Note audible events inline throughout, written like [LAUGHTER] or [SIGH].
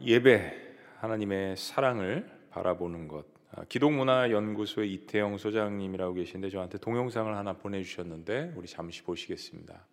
예배 하나님의 사랑을 바라보는 것 아, 기독문화연구소의 이태영 소장님이라고 계신데 저한테 동영상을 하나 보내주셨는데 우리 잠시 보시겠습니다.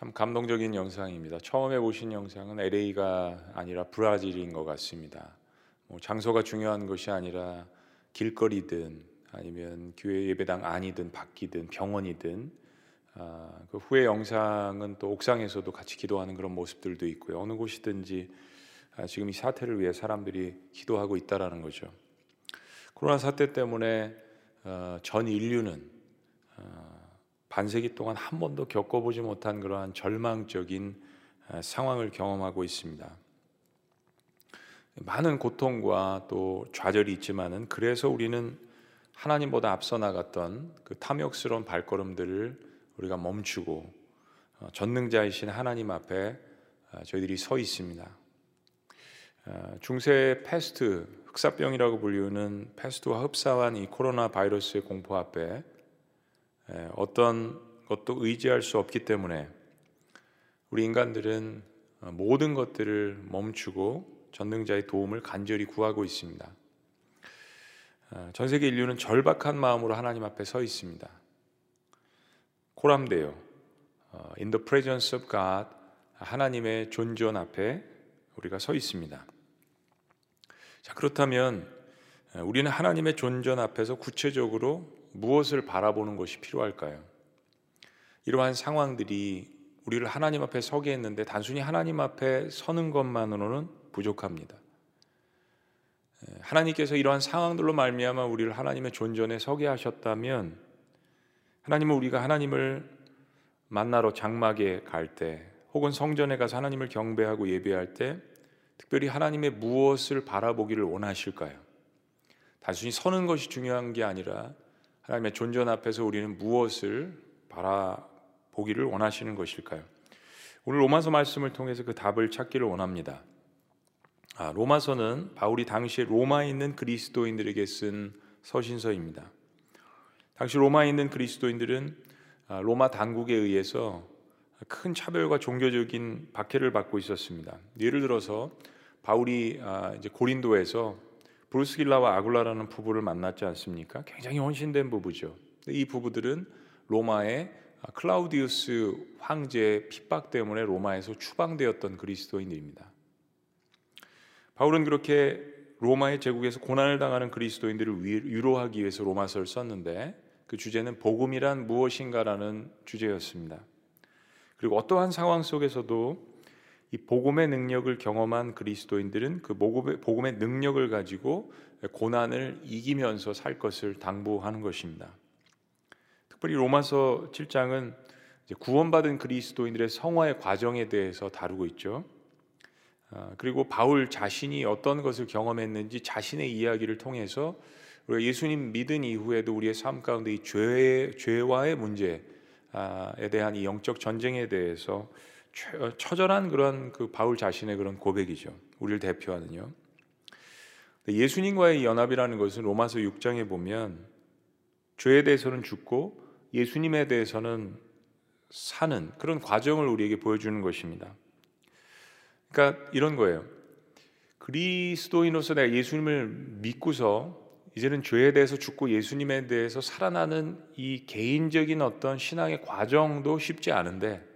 참 감동적인 영상입니다. 처음에 보신 영상은 LA가 아니라 브라질인 것 같습니다. 뭐 장소가 중요한 것이 아니라 길거리든 아니면 교회 예배당 안이든 밖이든 병원이든 아, 그 후에 영상은 또 옥상에서도 같이 기도하는 그런 모습들도 있고요. 어느 곳이든지 아, 지금 이 사태를 위해 사람들이 기도하고 있다라는 거죠. 코로나 사태 때문에 어, 전 인류는 어, 반세기 동안 한 번도 겪어보지 못한 그러한 절망적인 상황을 경험하고 있습니다. 많은 고통과 또 좌절이 있지만은 그래서 우리는 하나님보다 앞서 나갔던 그 탐욕스러운 발걸음들을 우리가 멈추고 어, 전능자이신 하나님 앞에 어, 저희들이 서 있습니다. 어, 중세 패스트 흑사병이라고 불리우는 패스트와 흡사한 이 코로나 바이러스의 공포 앞에 예, 어떤 것도 의지할 수 없기 때문에 우리 인간들은 어, 모든 것들을 멈추고 전능자의 도움을 간절히 구하고 있습니다. 어, 전 세계 인류는 절박한 마음으로 하나님 앞에 서 있습니다. 코람데요. 어, In the presence of God 하나님의 존전 앞에 우리가 서 있습니다. 자, 그렇다면 우리는 하나님의 존전 앞에서 구체적으로 무엇을 바라보는 것이 필요할까요? 이러한 상황들이 우리를 하나님 앞에 서게 했는데 단순히 하나님 앞에 서는 것만으로는 부족합니다. 예, 하나님께서 이러한 상황들로 말미암아 우리를 하나님의 존전에 서게 하셨다면 하나님은 우리가 하나님을 만나러 장막에 갈 때 혹은 성전에 가서 하나님을 경배하고 예배할 때 특별히 하나님의 무엇을 바라보기를 원하실까요? 단순히 서는 것이 중요한 게 아니라 하나님의 존전 앞에서 우리는 무엇을 바라보기를 원하시는 것일까요? 오늘 로마서 말씀을 통해서 그 답을 찾기를 원합니다. 아, 로마서는 바울이 당시에 로마에 있는 그리스도인들에게 쓴 서신서입니다. 당시 로마에 있는 그리스도인들은 아, 로마 당국에 의해서 큰 차별과 종교적인 박해를 받고 있었습니다. 예를 들어서 바울이 아, 이제 고린도에서 브루스길라와 아굴라라는 부부를 만났지 않습니까? 굉장히 헌신된 부부죠. 이 부부들은 로마의 클라우디우스 황제의 핍박 때문에 로마에서 추방되었던 그리스도인들입니다. 바울은 그렇게 로마의 제국에서 고난을 당하는 그리스도인들을 위로하기 위해서 로마서를 썼는데 그 주제는 복음이란 무엇인가라는 주제였습니다. 그리고 어떠한 상황 속에서도 이 복음의 능력을 경험한 그리스도인들은 그 복음의, 능력을 가지고 고난을 이기면서 살 것을 당부하는 것입니다. 특별히 로마서 7장은 구원받은 그리스도인들의 성화의 과정에 대해서 다루고 있죠. 아, 그리고 바울 자신이 어떤 것을 경험했는지 자신의 이야기를 통해서 우리가 예수님 믿은 이후에도 우리의 삶 가운데 이 죄, 죄와의 문제에 대한 이 영적 전쟁에 대해서 처절한 그런 그 바울 자신의 그런 고백이죠. 우리를 대표하는요. 예수님과의 연합이라는 것은 로마서 6장에 보면 죄에 대해서는 죽고 예수님에 대해서는 사는 그런 과정을 우리에게 보여주는 것입니다. 그러니까 이런 거예요. 그리스도인으로서 내가 예수님을 믿고서 이제는 죄에 대해서 죽고 예수님에 대해서 살아나는 이 개인적인 어떤 신앙의 과정도 쉽지 않은데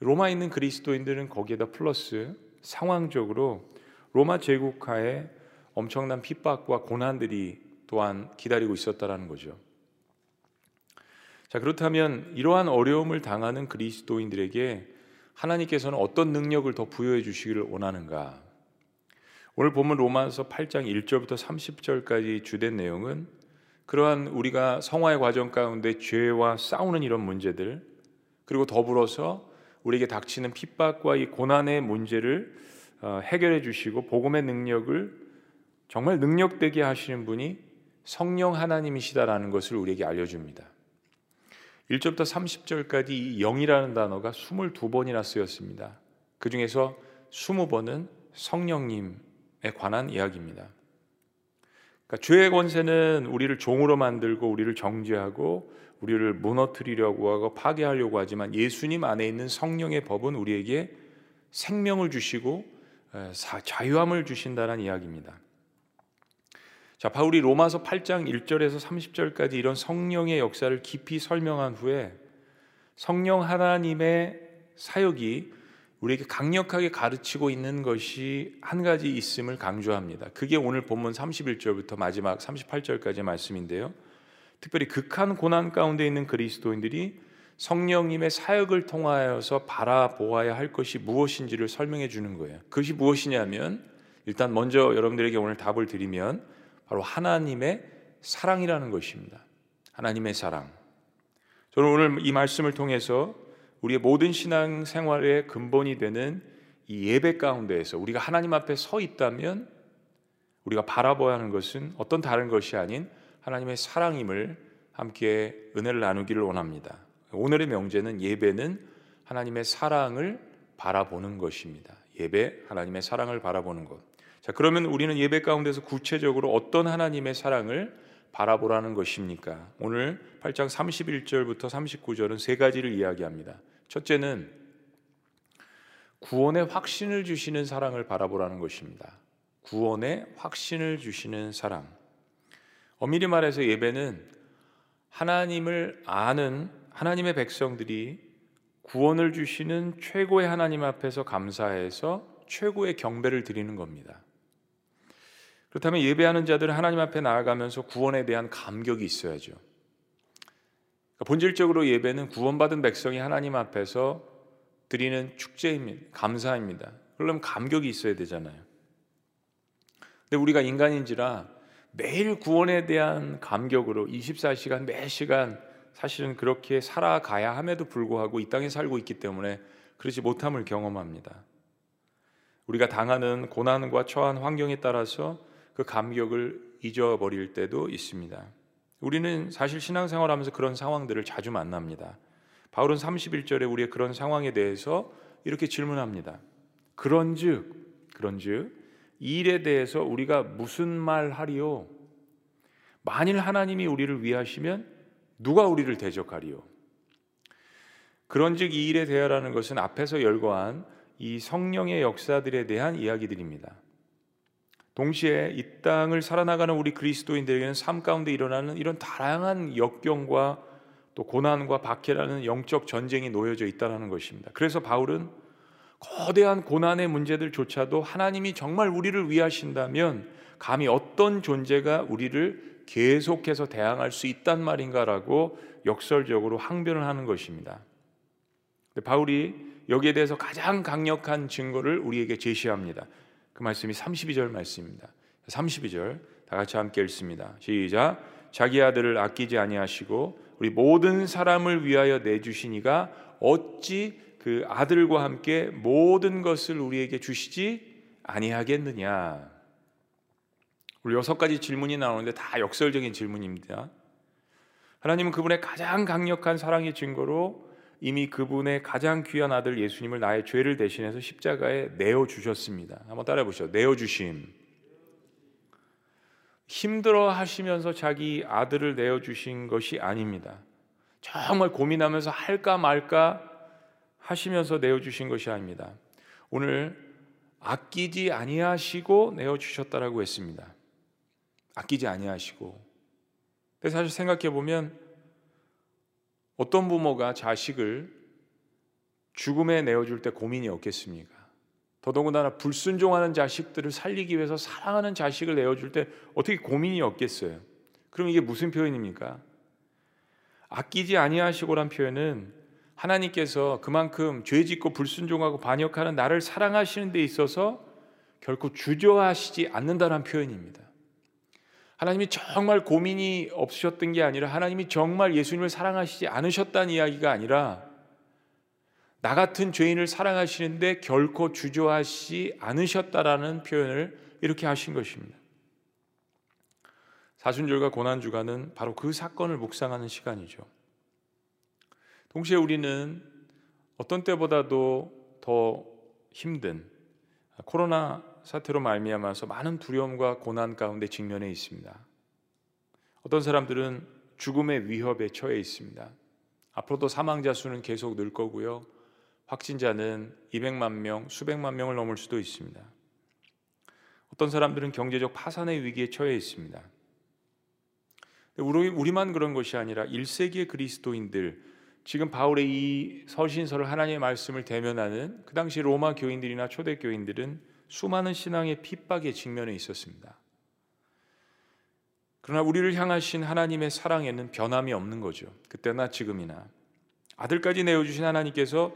로마에 있는 그리스도인들은 거기에다 플러스 상황적으로 로마 제국하에 엄청난 핍박과 고난들이 또한 기다리고 있었다라는 거죠. 자, 그렇다면 이러한 어려움을 당하는 그리스도인들에게 하나님께서는 어떤 능력을 더 부여해 주시기를 원하는가? 오늘 보면 로마서 8장 1절부터 30절까지 주된 내용은 그러한 우리가 성화의 과정 가운데 죄와 싸우는 이런 문제들 그리고 더불어서 우리에게 닥치는 핍박과 이 고난의 문제를 어, 해결해 주시고 복음의 능력을 정말 능력되게 하시는 분이 성령 하나님이시다라는 것을 우리에게 알려줍니다. 1절부터 30절까지 이 영이라는 단어가 22번이나 쓰였습니다. 그 중에서 20번은 성령님 관한 이야기입니다. 그러니까 죄의 권세는 우리를 종으로 만들고 우리를 정죄하고 우리를 무너뜨리려고 하고 파괴하려고 하지만 예수님 안에 있는 성령의 법은 우리에게 생명을 주시고 자유함을 주신다는 이야기입니다. 자, 바울이 로마서 8장 1절에서 30절까지 이런 성령의 역사를 깊이 설명한 후에 성령 하나님의 사역이 우리에게 강력하게 가르치고 있는 것이 한 가지 있음을 강조합니다. 그게 오늘 본문 31절부터 마지막 38절까지의 말씀인데요. 특별히 극한 고난 가운데 있는 그리스도인들이 성령님의 사역을 통하여서 바라보아야 할 것이 무엇인지를 설명해 주는 거예요. 그것이 무엇이냐면 일단 먼저 여러분들에게 오늘 답을 드리면 바로 하나님의 사랑이라는 것입니다. 하나님의 사랑. 저는 오늘 이 말씀을 통해서 우리의 모든 신앙 생활의 근본이 되는 이 예배 가운데에서 우리가 하나님 앞에 서 있다면 우리가 바라봐야 하는 것은 어떤 다른 것이 아닌 하나님의 사랑임을 함께 은혜를 나누기를 원합니다. 오늘의 명제는 예배는 하나님의 사랑을 바라보는 것입니다. 예배 하나님의 사랑을 바라보는 것. 자, 그러면 우리는 예배 가운데서 구체적으로 어떤 하나님의 사랑을 바라보라는 것입니까? 오늘 8장 31절부터 39절은 세 가지를 이야기합니다. 첫째는 구원의 확신을 주시는 사랑을 바라보라는 것입니다. 구원의 확신을 주시는 사랑. 엄밀히 말해서 예배는 하나님을 아는 하나님의 백성들이 구원을 주시는 최고의 하나님 앞에서 감사해서 최고의 경배를 드리는 겁니다. 그렇다면 예배하는 자들은 하나님 앞에 나아가면서 구원에 대한 감격이 있어야죠. 그러니까 본질적으로 예배는 구원받은 백성이 하나님 앞에서 드리는 축제입니다. 감사입니다. 그러면 감격이 있어야 되잖아요. 근데 우리가 인간인지라 매일 구원에 대한 감격으로 24시간 매 시간 사실은 그렇게 살아가야 함에도 불구하고 이 땅에 살고 있기 때문에 그렇지 못함을 경험합니다. 우리가 당하는 고난과 처한 환경에 따라서 그 감격을 잊어버릴 때도 있습니다. 우리는 사실 신앙생활 하면서 그런 상황들을 자주 만납니다. 바울은 31절에 우리의 그런 상황에 대해서 이렇게 질문합니다. 그런즉 그런즉 이 일에 대해서 우리가 무슨 말 하리요? 만일 하나님이 우리를 위하시면 누가 우리를 대적하리요? 그런즉 이 일에 대하라는 것은 앞에서 열거한 이 성령의 역사들에 대한 이야기들입니다. 동시에 이 땅을 살아나가는 우리 그리스도인들에게는 삶 가운데 일어나는 이런 다양한 역경과 또 고난과 박해라는 영적 전쟁이 놓여져 있다는 것입니다. 그래서 바울은 거대한 고난의 문제들조차도 하나님이 정말 우리를 위하신다면 감히 어떤 존재가 우리를 계속해서 대항할 수 있단 말인가라고 역설적으로 항변을 하는 것입니다. 바울이 여기에 대해서 가장 강력한 증거를 우리에게 제시합니다. 그 말씀이 32절 말씀입니다. 32절 다 같이 함께 읽습니다. 시작. 자기 아들을 아끼지 아니하시고 우리 모든 사람을 위하여 내주시니가 어찌 그 아들과 함께 모든 것을 우리에게 주시지 아니하겠느냐. 우리 여섯 가지 질문이 나오는데 다 역설적인 질문입니다. 하나님은 그분의 가장 강력한 사랑의 증거로 이미 그분의 가장 귀한 아들 예수님을 나의 죄를 대신해서 십자가에 내어 주셨습니다. 한번 따라해 보시죠. 내어 주심. 힘들어 하시면서 자기 아들을 내어 주신 것이 아닙니다. 정말 고민하면서 할까 말까 하시면서 내어 주신 것이 아닙니다. 오늘 아끼지 아니하시고 내어 주셨다라고 했습니다. 아끼지 아니하시고. 그래서 사실 생각해 보면 어떤 부모가 자식을 죽음에 내어줄 때 고민이 없겠습니까? 더더군다나 불순종하는 자식들을 살리기 위해서 사랑하는 자식을 내어줄 때 어떻게 고민이 없겠어요? 그럼 이게 무슨 표현입니까? 아끼지 아니하시고란 표현은 하나님께서 그만큼 죄짓고 불순종하고 반역하는 나를 사랑하시는 데 있어서 결코 주저하시지 않는다는 표현입니다. 하나님이 정말 고민이 없으셨던 게 아니라 하나님이 정말 예수님을 사랑하시지 않으셨다는 이야기가 아니라 나 같은 죄인을 사랑하시는데 결코 주저하시지 않으셨다라는 표현을 이렇게 하신 것입니다. 사순절과 고난주간은 바로 그 사건을 묵상하는 시간이죠. 동시에 우리는 어떤 때보다도 더 힘든 코로나 사태로 말미암아서 많은 두려움과 고난 가운데 직면해 있습니다. 어떤 사람들은 죽음의 위협에 처해 있습니다. 앞으로도 사망자 수는 계속 늘 거고요. 확진자는 200만 명, 수백만 명을 넘을 수도 있습니다. 어떤 사람들은 경제적 파산의 위기에 처해 있습니다. 우리, 우리만 그런 것이 아니라 1세기의 그리스도인들, 지금 바울의 이 서신서를 하나님의 말씀을 대면하는 그 당시 로마 교인들이나 초대 교인들은 수많은 신앙의 핍박에 직면해 있었습니다. 그러나 우리를 향하신 하나님의 사랑에는 변함이 없는 거죠. 그때나 지금이나. 아들까지 내어주신 하나님께서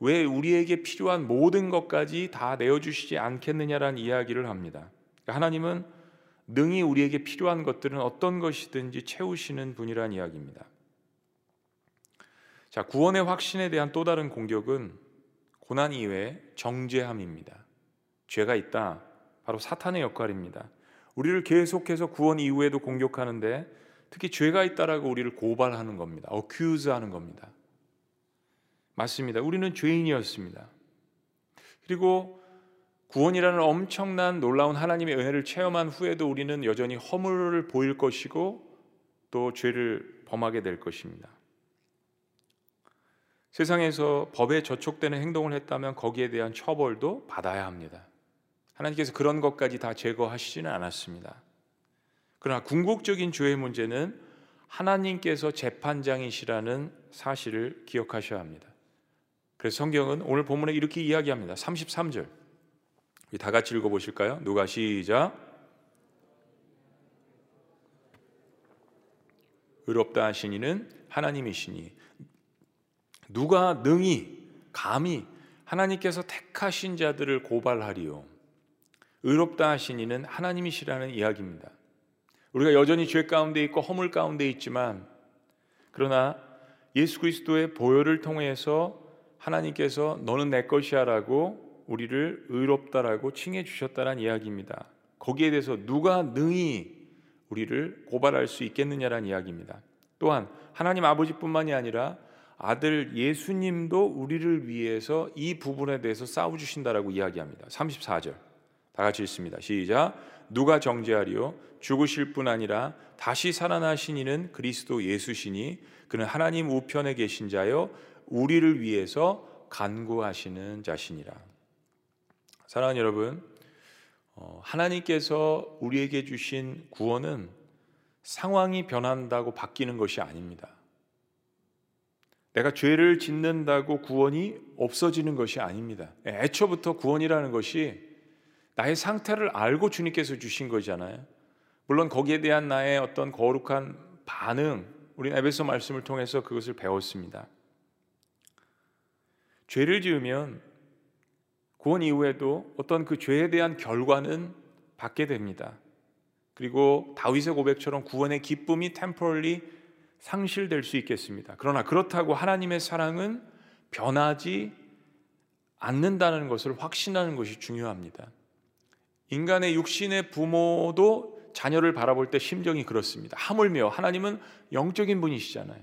왜 우리에게 필요한 모든 것까지 다 내어주시지 않겠느냐라는 이야기를 합니다. 하나님은 능히 우리에게 필요한 것들은 어떤 것이든지 채우시는 분이란 이야기입니다. 자, 구원의 확신에 대한 또 다른 공격은 고난 이외에 정죄함입니다. 죄가 있다. 바로 사탄의 역할입니다. 우리를 계속해서 구원 이후에도 공격하는데 특히 죄가 있다라고 우리를 고발하는 겁니다. 어큐즈 하는 겁니다. 맞습니다. 우리는 죄인이었습니다. 그리고 구원이라는 엄청난 놀라운 하나님의 은혜를 체험한 후에도 우리는 여전히 허물을 보일 것이고 또 죄를 범하게 될 것입니다. 세상에서 법에 저촉되는 행동을 했다면 거기에 대한 처벌도 받아야 합니다. 하나님께서 그런 것까지 다 제거하시지는 않았습니다. 그러나 궁극적인 죄의 문제는 하나님께서 재판장이시라는 사실을 기억하셔야 합니다. 그래서 성경은 오늘 본문에 이렇게 이야기합니다. 33절. 다 같이 읽어 보실까요? 누가 시작. 의롭다 하신 이는 하나님이시니 누가 능히 감히 하나님께서 택하신 자들을 고발하리요 의롭다 하신 이는 하나님이시라는 이야기입니다. 우리가 여전히 죄 가운데 있고 허물 가운데 있지만 그러나 예수 그리스도의 보혈을 통해서 하나님께서 너는 내 것이야라고 우리를 의롭다라고 칭해 주셨다는 이야기입니다. 거기에 대해서 누가 능히 우리를 고발할 수 있겠느냐라는 이야기입니다. 또한 하나님 아버지뿐만이 아니라 아들 예수님도 우리를 위해서 이 부분에 대해서 싸워 주신다라고 이야기합니다. 34절. 다 같이 읽습니다. 시작. 누가 정죄하리요? 죽으실 뿐 아니라 다시 살아나신 이는 그리스도 예수시니 그는 하나님 우편에 계신 자요 우리를 위해서 간구하시는 자신이라. 사랑하는 여러분, 어, 하나님께서 우리에게 주신 구원은 상황이 변한다고 바뀌는 것이 아닙니다. 내가 죄를 짓는다고 구원이 없어지는 것이 아닙니다. 애초부터 구원이라는 것이 나의 상태를 알고 주님께서 주신 거잖아요. 물론 거기에 대한 나의 어떤 거룩한 반응, 우리는 에베소 말씀을 통해서 그것을 배웠습니다. 죄를 지으면 구원 이후에도 어떤 그 죄에 대한 결과는 받게 됩니다. 그리고 다윗의 고백처럼 구원의 기쁨이 템포럴리 상실될 수 있겠습니다. 그러나 그렇다고 하나님의 사랑은 변하지 않는다는 것을 확신하는 것이 중요합니다. 인간의 육신의 부모도 자녀를 바라볼 때 심정이 그렇습니다. 하물며 하나님은 영적인 분이시잖아요.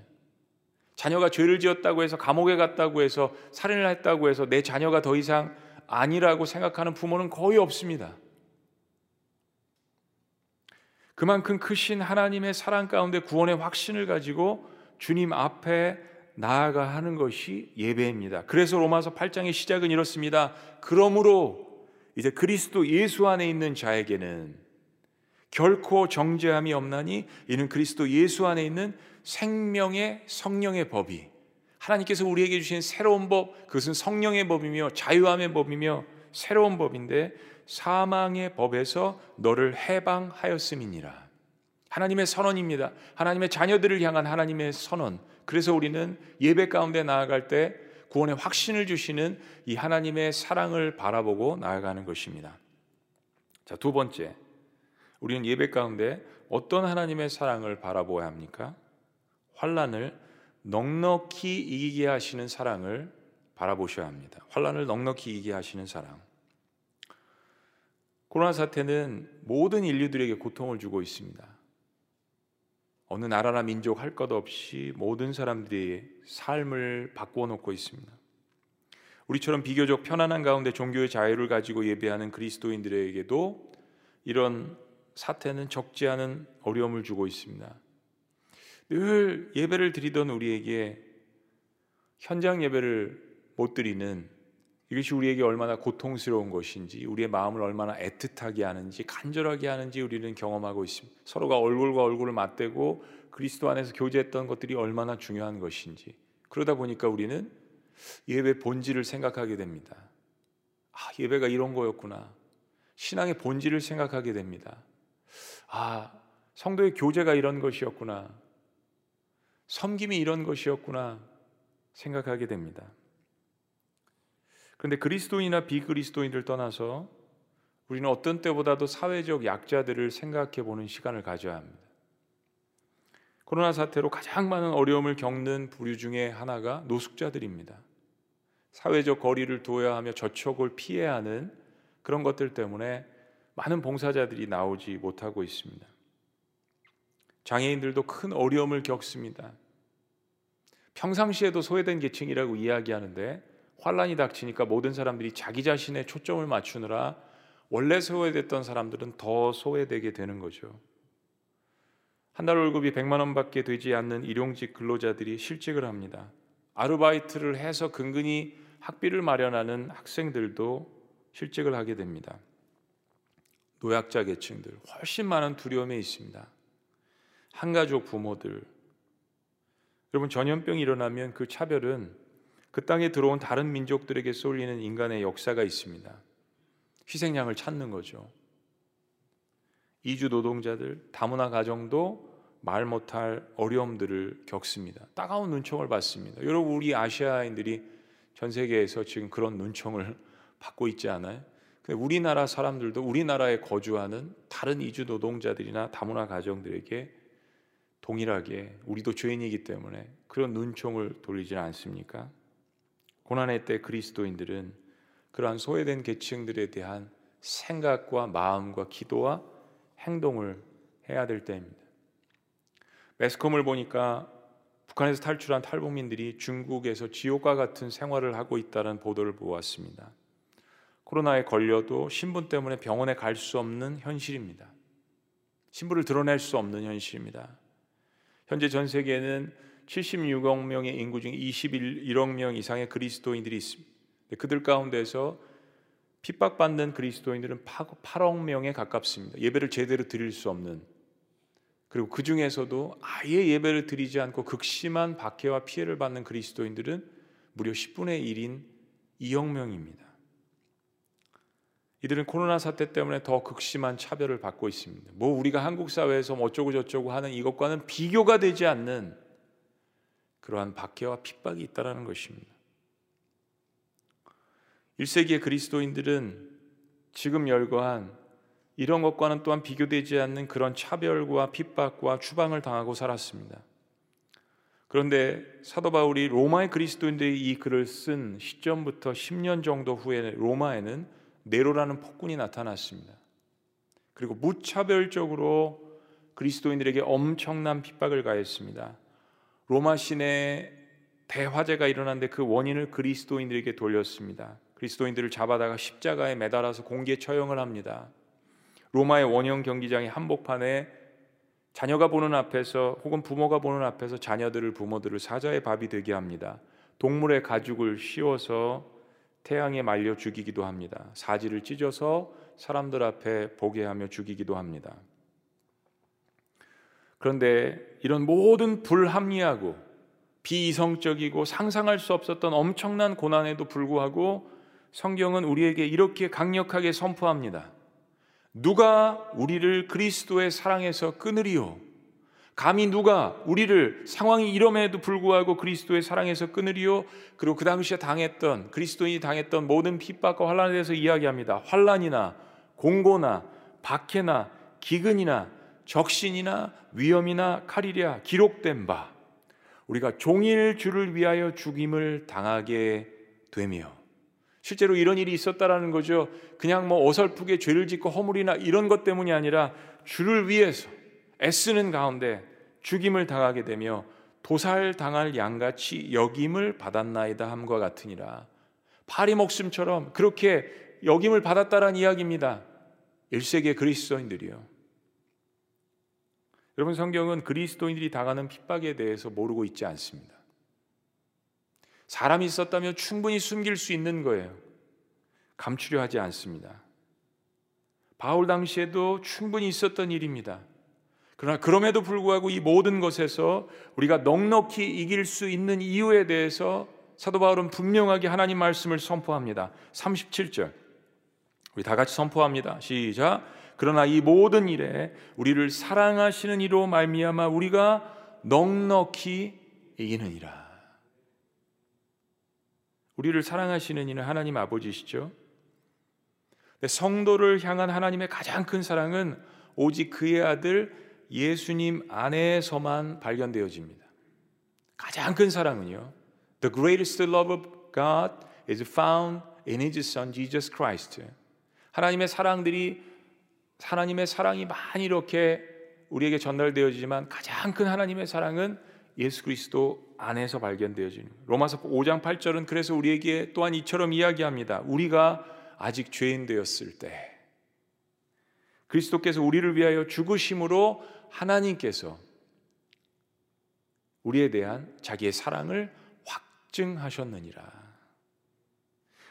자녀가 죄를 지었다고 해서 감옥에 갔다고 해서 살인을 했다고 해서 내 자녀가 더 이상 아니라고 생각하는 부모는 거의 없습니다. 그만큼 크신 하나님의 사랑 가운데 구원의 확신을 가지고 주님 앞에 나아가 하는 것이 예배입니다. 그래서 로마서 8장의 시작은 이렇습니다. 그러므로 이제 그리스도 예수 안에 있는 자에게는 결코 정죄함이 없나니 이는 그리스도 예수 안에 있는 생명의 성령의 법이 하나님께서 우리에게 주신 새로운 법 그것은 성령의 법이며 자유함의 법이며 새로운 법인데 사망의 법에서 너를 해방하였음이니라. 하나님의 선언입니다. 하나님의 자녀들을 향한 하나님의 선언. 그래서 우리는 예배 가운데 나아갈 때 구원의 확신을 주시는 이 하나님의 사랑을 바라보고 나아가는 것입니다. 자, 두 번째. 우리는 예배 가운데 어떤 하나님의 사랑을 바라보아야 합니까? 환란을 넉넉히 이기게 하시는 사랑을 바라보셔야 합니다. 환란을 넉넉히 이기게 하시는 사랑. 코로나 사태는 모든 인류들에게 고통을 주고 있습니다. 어느 나라나 민족 할 것 없이 모든 사람들이 삶을 바꾸어 놓고 있습니다. 우리처럼 비교적 편안한 가운데 종교의 자유를 가지고 예배하는 그리스도인들에게도 이런 사태는 적지 않은 어려움을 주고 있습니다. 늘 예배를 드리던 우리에게 현장 예배를 못 드리는 이것이 우리에게 얼마나 고통스러운 것인지, 우리의 마음을 얼마나 애틋하게 하는지, 간절하게 하는지 우리는 경험하고 있습니다. 서로가 얼굴과 얼굴을 맞대고 그리스도 안에서 교제했던 것들이 얼마나 중요한 것인지. 그러다 보니까 우리는 예배 본질을 생각하게 됩니다. 아, 예배가 이런 거였구나. 신앙의 본질을 생각하게 됩니다. 아, 성도의 교제가 이런 것이었구나. 섬김이 이런 것이었구나. 생각하게 됩니다. 그런데 그리스도인이나 비그리스도인들 떠나서 우리는 어떤 때보다도 사회적 약자들을 생각해 보는 시간을 가져야 합니다. 코로나 사태로 가장 많은 어려움을 겪는 부류 중에 하나가 노숙자들입니다. 사회적 거리를 둬야 하며 저촉을 피해야 하는 그런 것들 때문에 많은 봉사자들이 나오지 못하고 있습니다. 장애인들도 큰 어려움을 겪습니다. 평상시에도 소외된 계층이라고 이야기하는데 환란이 닥치니까 모든 사람들이 자기 자신의 초점을 맞추느라 원래 소외됐던 사람들은 더 소외되게 되는 거죠. 한 달 월급이 100만 원밖에 되지 않는 일용직 근로자들이 실직을 합니다. 아르바이트를 해서 근근히 학비를 마련하는 학생들도 실직을 하게 됩니다. 노약자 계층들 훨씬 많은 두려움에 있습니다. 한가족 부모들 여러분 전염병이 일어나면 그 차별은 그 땅에 들어온 다른 민족들에게 쏠리는 인간의 역사가 있습니다. 희생양을 찾는 거죠. 이주 노동자들, 다문화 가정도 말 못할 어려움들을 겪습니다. 따가운 눈총을 받습니다. 여러분 우리 아시아인들이 전 세계에서 지금 그런 눈총을 [LAUGHS] 받고 있지 않아요? 우리나라 사람들도 우리나라에 거주하는 다른 이주 노동자들이나 다문화 가정들에게 동일하게 우리도 죄인이기 때문에 그런 눈총을 돌리지 않습니까? 고난의 때 그리스도인들은 그러한 소외된 계층들에 대한 생각과 마음과 기도와 행동을 해야 될 때입니다. 매스컴을 보니까 북한에서 탈출한 탈북민들이 중국에서 지옥과 같은 생활을 하고 있다는 보도를 보았습니다. 코로나에 걸려도 신분 때문에 병원에 갈 수 없는 현실입니다. 신분을 드러낼 수 없는 현실입니다. 현재 전 세계에는 76억 명의 인구 중 21억 명 이상의 그리스도인들이 있습니다. 그들 가운데서 핍박받는 그리스도인들은 8억 명에 가깝습니다. 예배를 제대로 드릴 수 없는 그리고 그 중에서도 아예 예배를 드리지 않고 극심한 박해와 피해를 받는 그리스도인들은 무려 10분의 1인 2억 명입니다. 이들은 코로나 사태 때문에 더 극심한 차별을 받고 있습니다. 뭐 우리가 한국 사회에서 뭐 어쩌고 저쩌고 하는 이것과는 비교가 되지 않는 그러한 박해와 핍박이 있다라는 것입니다. 1세기의 그리스도인들은 지금 열거한 이런 것과는 또한 비교되지 않는 그런 차별과 핍박과 추방을 당하고 살았습니다. 그런데 사도 바울이 로마의 그리스도인들이 이 글을 쓴 시점부터 10년 정도 후에 로마에는 네로라는 폭군이 나타났습니다. 그리고 무차별적으로 그리스도인들에게 엄청난 핍박을 가했습니다. 로마 시내에 대화재가 일어났는데 그 원인을 그리스도인들에게 돌렸습니다. 그리스도인들을 잡아다가 십자가에 매달아서 공개 처형을 합니다. 로마의 원형 경기장의 한복판에 자녀가 보는 앞에서 혹은 부모가 보는 앞에서 자녀들을 부모들을 사자의 밥이 되게 합니다. 동물의 가죽을 씌워서 태양에 말려 죽이기도 합니다. 사지를 찢어서 사람들 앞에 보게 하며 죽이기도 합니다. 그런데 이런 모든 불합리하고 비이성적이고 상상할 수 없었던 엄청난 고난에도 불구하고 성경은 우리에게 이렇게 강력하게 선포합니다. 누가 우리를 그리스도의 사랑에서 끊으리요? 감히 누가 우리를 상황이 이럼에도 불구하고 그리스도의 사랑에서 끊으리요? 그리고 그 당시에 당했던 그리스도인이 당했던 모든 핍박과 환란에 대해서 이야기합니다. 환란이나 공고나 박해나 기근이나 적신이나 위험이나 칼이랴 기록된 바 우리가 종일 주를 위하여 죽임을 당하게 되며 실제로 이런 일이 있었다라는 거죠. 그냥 뭐 어설프게 죄를 짓고 허물이나 이런 것 때문이 아니라 주를 위해서 애쓰는 가운데 죽임을 당하게 되며 도살 당할 양같이 여김을 받았나이다 함과 같으니라. 파리 목숨처럼 그렇게 여김을 받았다라는 이야기입니다. 1세기의 그리스도인들이요. 여러분 성경은 그리스도인들이 당하는 핍박에 대해서 모르고 있지 않습니다. 사람이 있었다면 충분히 숨길 수 있는 거예요. 감추려 하지 않습니다. 바울 당시에도 충분히 있었던 일입니다. 그러나 그럼에도 불구하고 이 모든 것에서 우리가 넉넉히 이길 수 있는 이유에 대해서 사도 바울은 분명하게 하나님 말씀을 선포합니다. 37절. 우리 다 같이 선포합니다. 시작. 그러나 이 모든 일에 우리를 사랑하시는 이로 말미암아 우리가 넉넉히 이기는이라. 우리를 사랑하시는 이는 하나님 아버지시죠. 성도를 향한 하나님의 가장 큰 사랑은 오직 그의 아들 예수님 안에서만 발견되어집니다. 가장 큰 사랑은요. The greatest love of God is found in His Son Jesus Christ. 하나님의 사랑들이 하나님의 사랑이 많이 이렇게 우리에게 전달되어지지만 가장 큰 하나님의 사랑은 예수 그리스도 안에서 발견되어지는 로마서 5장 8절은 그래서 우리에게 또한 이처럼 이야기합니다. 우리가 아직 죄인 되었을 때 그리스도께서 우리를 위하여 죽으심으로 하나님께서 우리에 대한 자기의 사랑을 확증하셨느니라.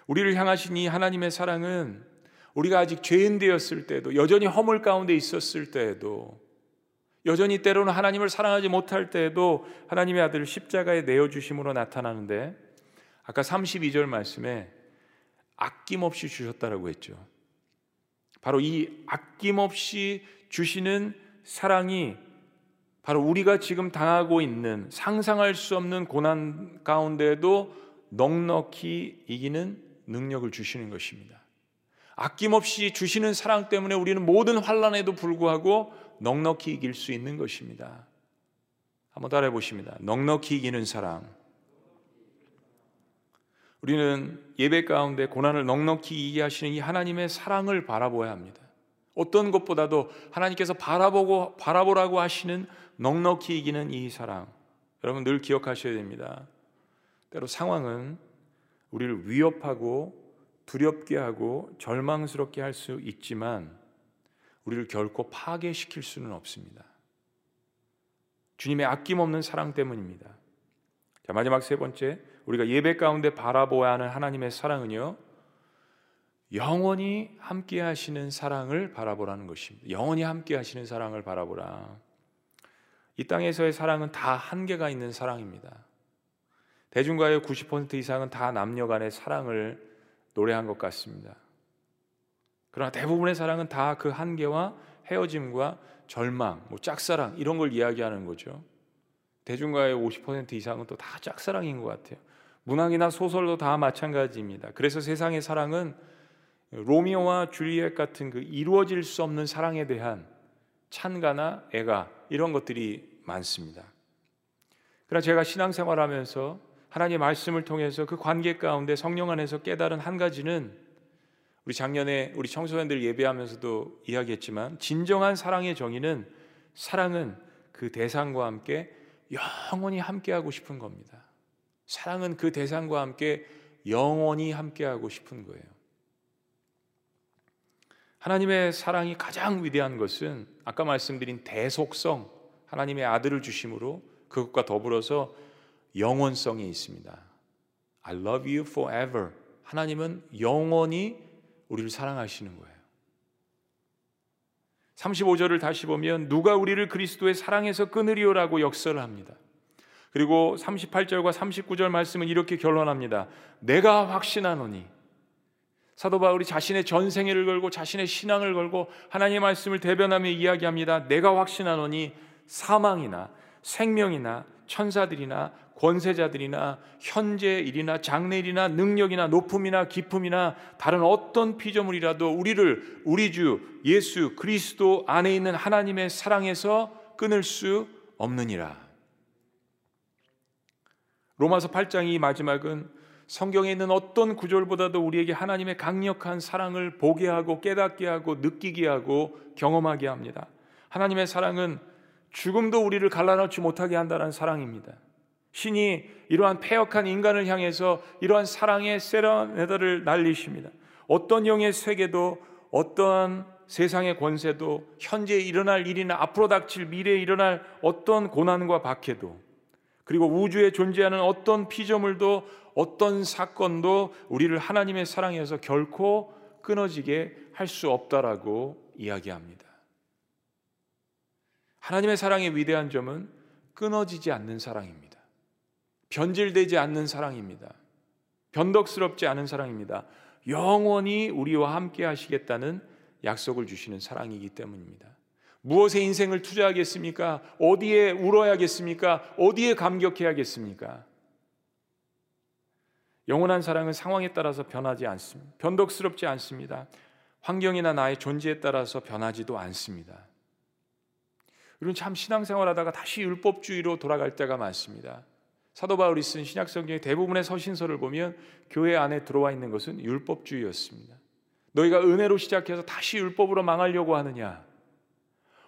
우리를 향하신 이 하나님의 사랑은 우리가 아직 죄인 되었을 때도 여전히 허물 가운데 있었을 때에도 여전히 때로는 하나님을 사랑하지 못할 때에도 하나님의 아들을 십자가에 내어 주심으로 나타나는데 아까 32절 말씀에 아낌없이 주셨다라고 했죠. 바로 이 아낌없이 주시는 사랑이 바로 우리가 지금 당하고 있는 상상할 수 없는 고난 가운데도 넉넉히 이기는 능력을 주시는 것입니다. 아낌없이 주시는 사랑 때문에 우리는 모든 환란에도 불구하고 넉넉히 이길 수 있는 것입니다. 한번 따라해 보십니다. 넉넉히 이기는 사랑. 우리는 예배 가운데 고난을 넉넉히 이기게 하시는 이 하나님의 사랑을 바라보아야 합니다. 어떤 것보다도 하나님께서 바라보고 바라보라고 하시는 넉넉히 이기는 이 사랑. 여러분 늘 기억하셔야 됩니다. 때로 상황은 우리를 위협하고 두렵게 하고 절망스럽게 할 수 있지만 우리를 결코 파괴시킬 수는 없습니다. 주님의 아낌없는 사랑 때문입니다. 자, 마지막 세 번째, 우리가 예배 가운데 바라보아야 하는 하나님의 사랑은요. 영원히 함께 하시는 사랑을 바라보라는 것입니다. 영원히 함께 하시는 사랑을 바라보라. 이 땅에서의 사랑은 다 한계가 있는 사랑입니다. 대중가의 90% 이상은 다 남녀 간의 사랑을 노래한 것 같습니다. 그러나 대부분의 사랑은 다 그 한계와 헤어짐과 절망, 뭐 짝사랑 이런 걸 이야기하는 거죠. 대중가의 50% 이상은 또 다 짝사랑인 것 같아요. 문학이나 소설도 다 마찬가지입니다. 그래서 세상의 사랑은 로미오와 줄리엣 같은 그 이루어질 수 없는 사랑에 대한 찬가나 애가 이런 것들이 많습니다. 그러나 제가 신앙생활하면서 하나님의 말씀을 통해서 그 관계 가운데 성령 안에서 깨달은 한 가지는 우리 작년에 우리 청소년들 예배하면서도 이야기했지만 진정한 사랑의 정의는 사랑은 그 대상과 함께 영원히 함께하고 싶은 겁니다. 사랑은 그 대상과 함께 영원히 함께하고 싶은 거예요. 하나님의 사랑이 가장 위대한 것은 아까 말씀드린 대속성, 하나님의 아들을 주심으로 그것과 더불어서 영원성이 있습니다. I love you forever. 하나님은 영원히 우리를 사랑하시는 거예요. 35절을 다시 보면 누가 우리를 그리스도의 사랑에서 끊으리오라고 역설을 합니다. 그리고 38절과 39절 말씀은 이렇게 결론합니다. 내가 확신하노니 사도 바울이 자신의 전생애를 걸고 자신의 신앙을 걸고 하나님의 말씀을 대변하며 이야기합니다. 내가 확신하노니 사망이나 생명이나 천사들이나 권세자들이나 현재 일이나 장래 일이나 능력이나 높음이나 기품이나 다른 어떤 피조물이라도 우리를 우리 주 예수 그리스도 안에 있는 하나님의 사랑에서 끊을 수 없느니라. 로마서 8장 이 마지막은 성경에 있는 어떤 구절보다도 우리에게 하나님의 강력한 사랑을 보게 하고 깨닫게 하고 느끼게 하고 경험하게 합니다. 하나님의 사랑은 죽음도 우리를 갈라놓지 못하게 한다는 사랑입니다. 신이 이러한 폐역한 인간을 향해서 이러한 사랑의 세라네더를 날리십니다. 어떤 영의 세계도 어떠한 세상의 권세도 현재 일어날 일이나 앞으로 닥칠 미래에 일어날 어떤 고난과 박해도 그리고 우주에 존재하는 어떤 피조물도 어떤 사건도 우리를 하나님의 사랑에서 결코 끊어지게 할 수 없다라고 이야기합니다. 하나님의 사랑의 위대한 점은 끊어지지 않는 사랑입니다. 변질되지 않는 사랑입니다. 변덕스럽지 않은 사랑입니다. 영원히 우리와 함께 하시겠다는 약속을 주시는 사랑이기 때문입니다. 무엇에 인생을 투자하겠습니까? 어디에 울어야겠습니까? 어디에 감격해야겠습니까? 영원한 사랑은 상황에 따라서 변하지 않습니다. 변덕스럽지 않습니다. 환경이나 나의 존재에 따라서 변하지도 않습니다. 우리는 참 신앙생활 하다가 다시 율법주의로 돌아갈 때가 많습니다. 사도 바울이 쓴 신약 성경의 대부분의 서신서를 보면 교회 안에 들어와 있는 것은 율법주의였습니다. 너희가 은혜로 시작해서 다시 율법으로 망하려고 하느냐?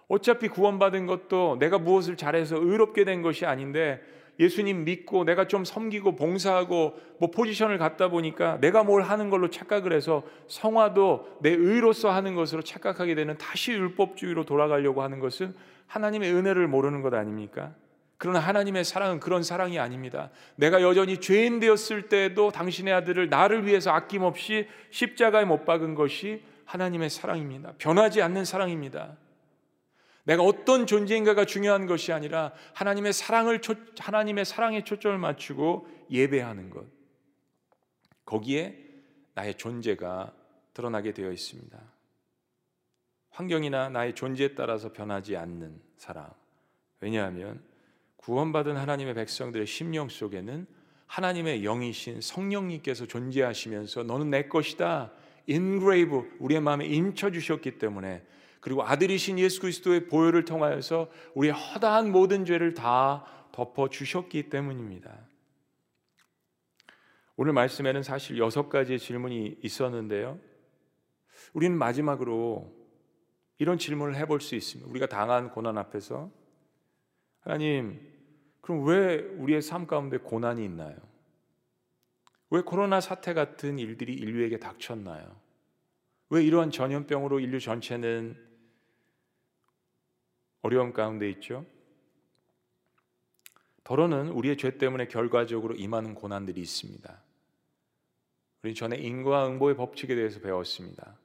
어차피 구원받은 것도 내가 무엇을 잘해서 의롭게 된 것이 아닌데 예수님 믿고 내가 좀 섬기고 봉사하고 뭐 포지션을 갖다 보니까 내가 뭘 하는 걸로 착각을 해서 성화도 내 의로서 하는 것으로 착각하게 되는 다시 율법주의로 돌아가려고 하는 것은 하나님의 은혜를 모르는 것 아닙니까? 그러나 하나님의 사랑은 그런 사랑이 아닙니다. 내가 여전히 죄인 되었을 때도 당신의 아들을 나를 위해서 아낌없이 십자가에 못 박은 것이 하나님의 사랑입니다. 변하지 않는 사랑입니다. 내가 어떤 존재인가가 중요한 것이 아니라 하나님의 사랑을 초, 하나님의 사랑에 초점을 맞추고 예배하는 것. 거기에 나의 존재가 드러나게 되어 있습니다. 환경이나 나의 존재에 따라서 변하지 않는 사랑. 왜냐하면 구원받은 하나님의 백성들의 심령 속에는 하나님의 영이신 성령님께서 존재하시면서 너는 내 것이다. engrave 우리의 마음에 인쳐 주셨기 때문에 그리고 아들이신 예수 그리스도의 보혈을 통하여서 우리의 허다한 모든 죄를 다 덮어 주셨기 때문입니다. 오늘 말씀에는 사실 여섯 가지의 질문이 있었는데요. 우리는 마지막으로 이런 질문을 해볼 수 있습니다. 우리가 당한 고난 앞에서 하나님, 그럼 왜 우리의 삶 가운데 고난이 있나요? 왜 코로나 사태 같은 일들이 인류에게 닥쳤나요? 왜 이러한 전염병으로 인류 전체는 어려움 가운데 있죠. 더러는 우리의 죄 때문에 결과적으로 임하는 고난들이 있습니다. 우리 전에 인과 응보의 법칙에 대해서 배웠습니다.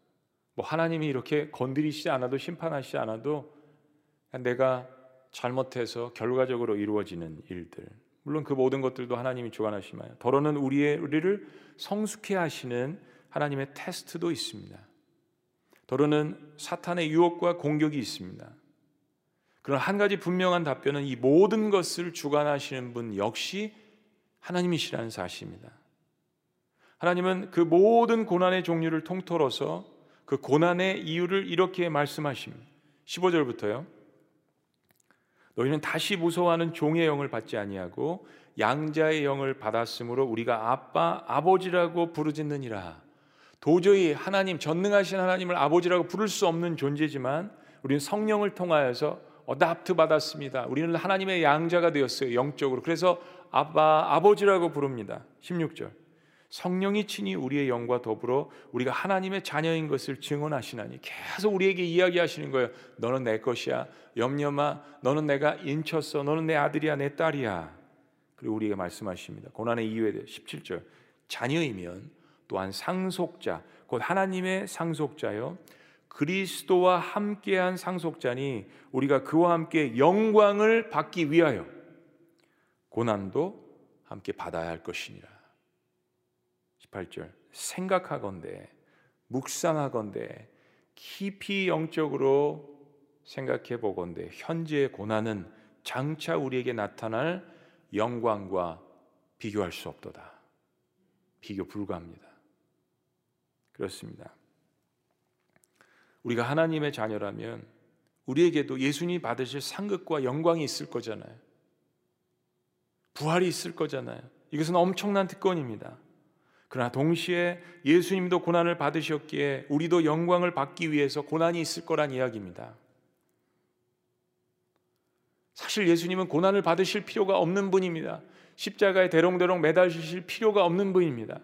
뭐 하나님이 이렇게 건드리시지 않아도 심판하시지 않아도 내가 잘못해서 결과적으로 이루어지는 일들. 물론 그 모든 것들도 하나님이 주관하시나요? 더러는 우리의 우리를 성숙해 하시는 하나님의 테스트도 있습니다. 더러는 사탄의 유혹과 공격이 있습니다. 그러나 한 가지 분명한 답변은 이 모든 것을 주관하시는 분 역시 하나님이시라는 사실입니다. 하나님은 그 모든 고난의 종류를 통틀어서 그 고난의 이유를 이렇게 말씀하십니다. 15절부터요. 너희는 다시 무서워하는 종의 영을 받지 아니하고 양자의 영을 받았으므로 우리가 아빠 아버지라고 부르짖느니라. 도저히 하나님 전능하신 하나님을 아버지라고 부를 수 없는 존재지만 우리는 성령을 통하여서 어답트 받았습니다. 우리는 하나님의 양자가 되었어요. 영적으로. 그래서 아빠 아버지라고 부릅니다. 16절. 성령이 친히 우리의 영과 더불어 우리가 하나님의 자녀인 것을 증언하시나니 계속 우리에게 이야기하시는 거예요. 너는 내 것이야. 염려마. 너는 내가 인쳤어. 너는 내 아들이야, 내 딸이야. 그리고 우리에게 말씀하십니다. 고난의 이유에 대해 17절. 자녀이면 또한 상속자, 곧 하나님의 상속자요. 그리스도와 함께한 상속자니 우리가 그와 함께 영광을 받기 위하여 고난도 함께 받아야 할 것이니라. 18절 생각하건대 묵상하건대 깊이 영적으로 생각해 보건대 현재의 고난은 장차 우리에게 나타날 영광과 비교할 수 없도다. 비교 불가합니다. 그렇습니다. 우리가 하나님의 자녀라면 우리에게도 예수님이 받으실 상급과 영광이 있을 거잖아요. 부활이 있을 거잖아요. 이것은 엄청난 특권입니다. 그러나 동시에 예수님도 고난을 받으셨기에 우리도 영광을 받기 위해서 고난이 있을 거란 이야기입니다. 사실 예수님은 고난을 받으실 필요가 없는 분입니다. 십자가에 대롱대롱 매달리실 필요가 없는 분입니다.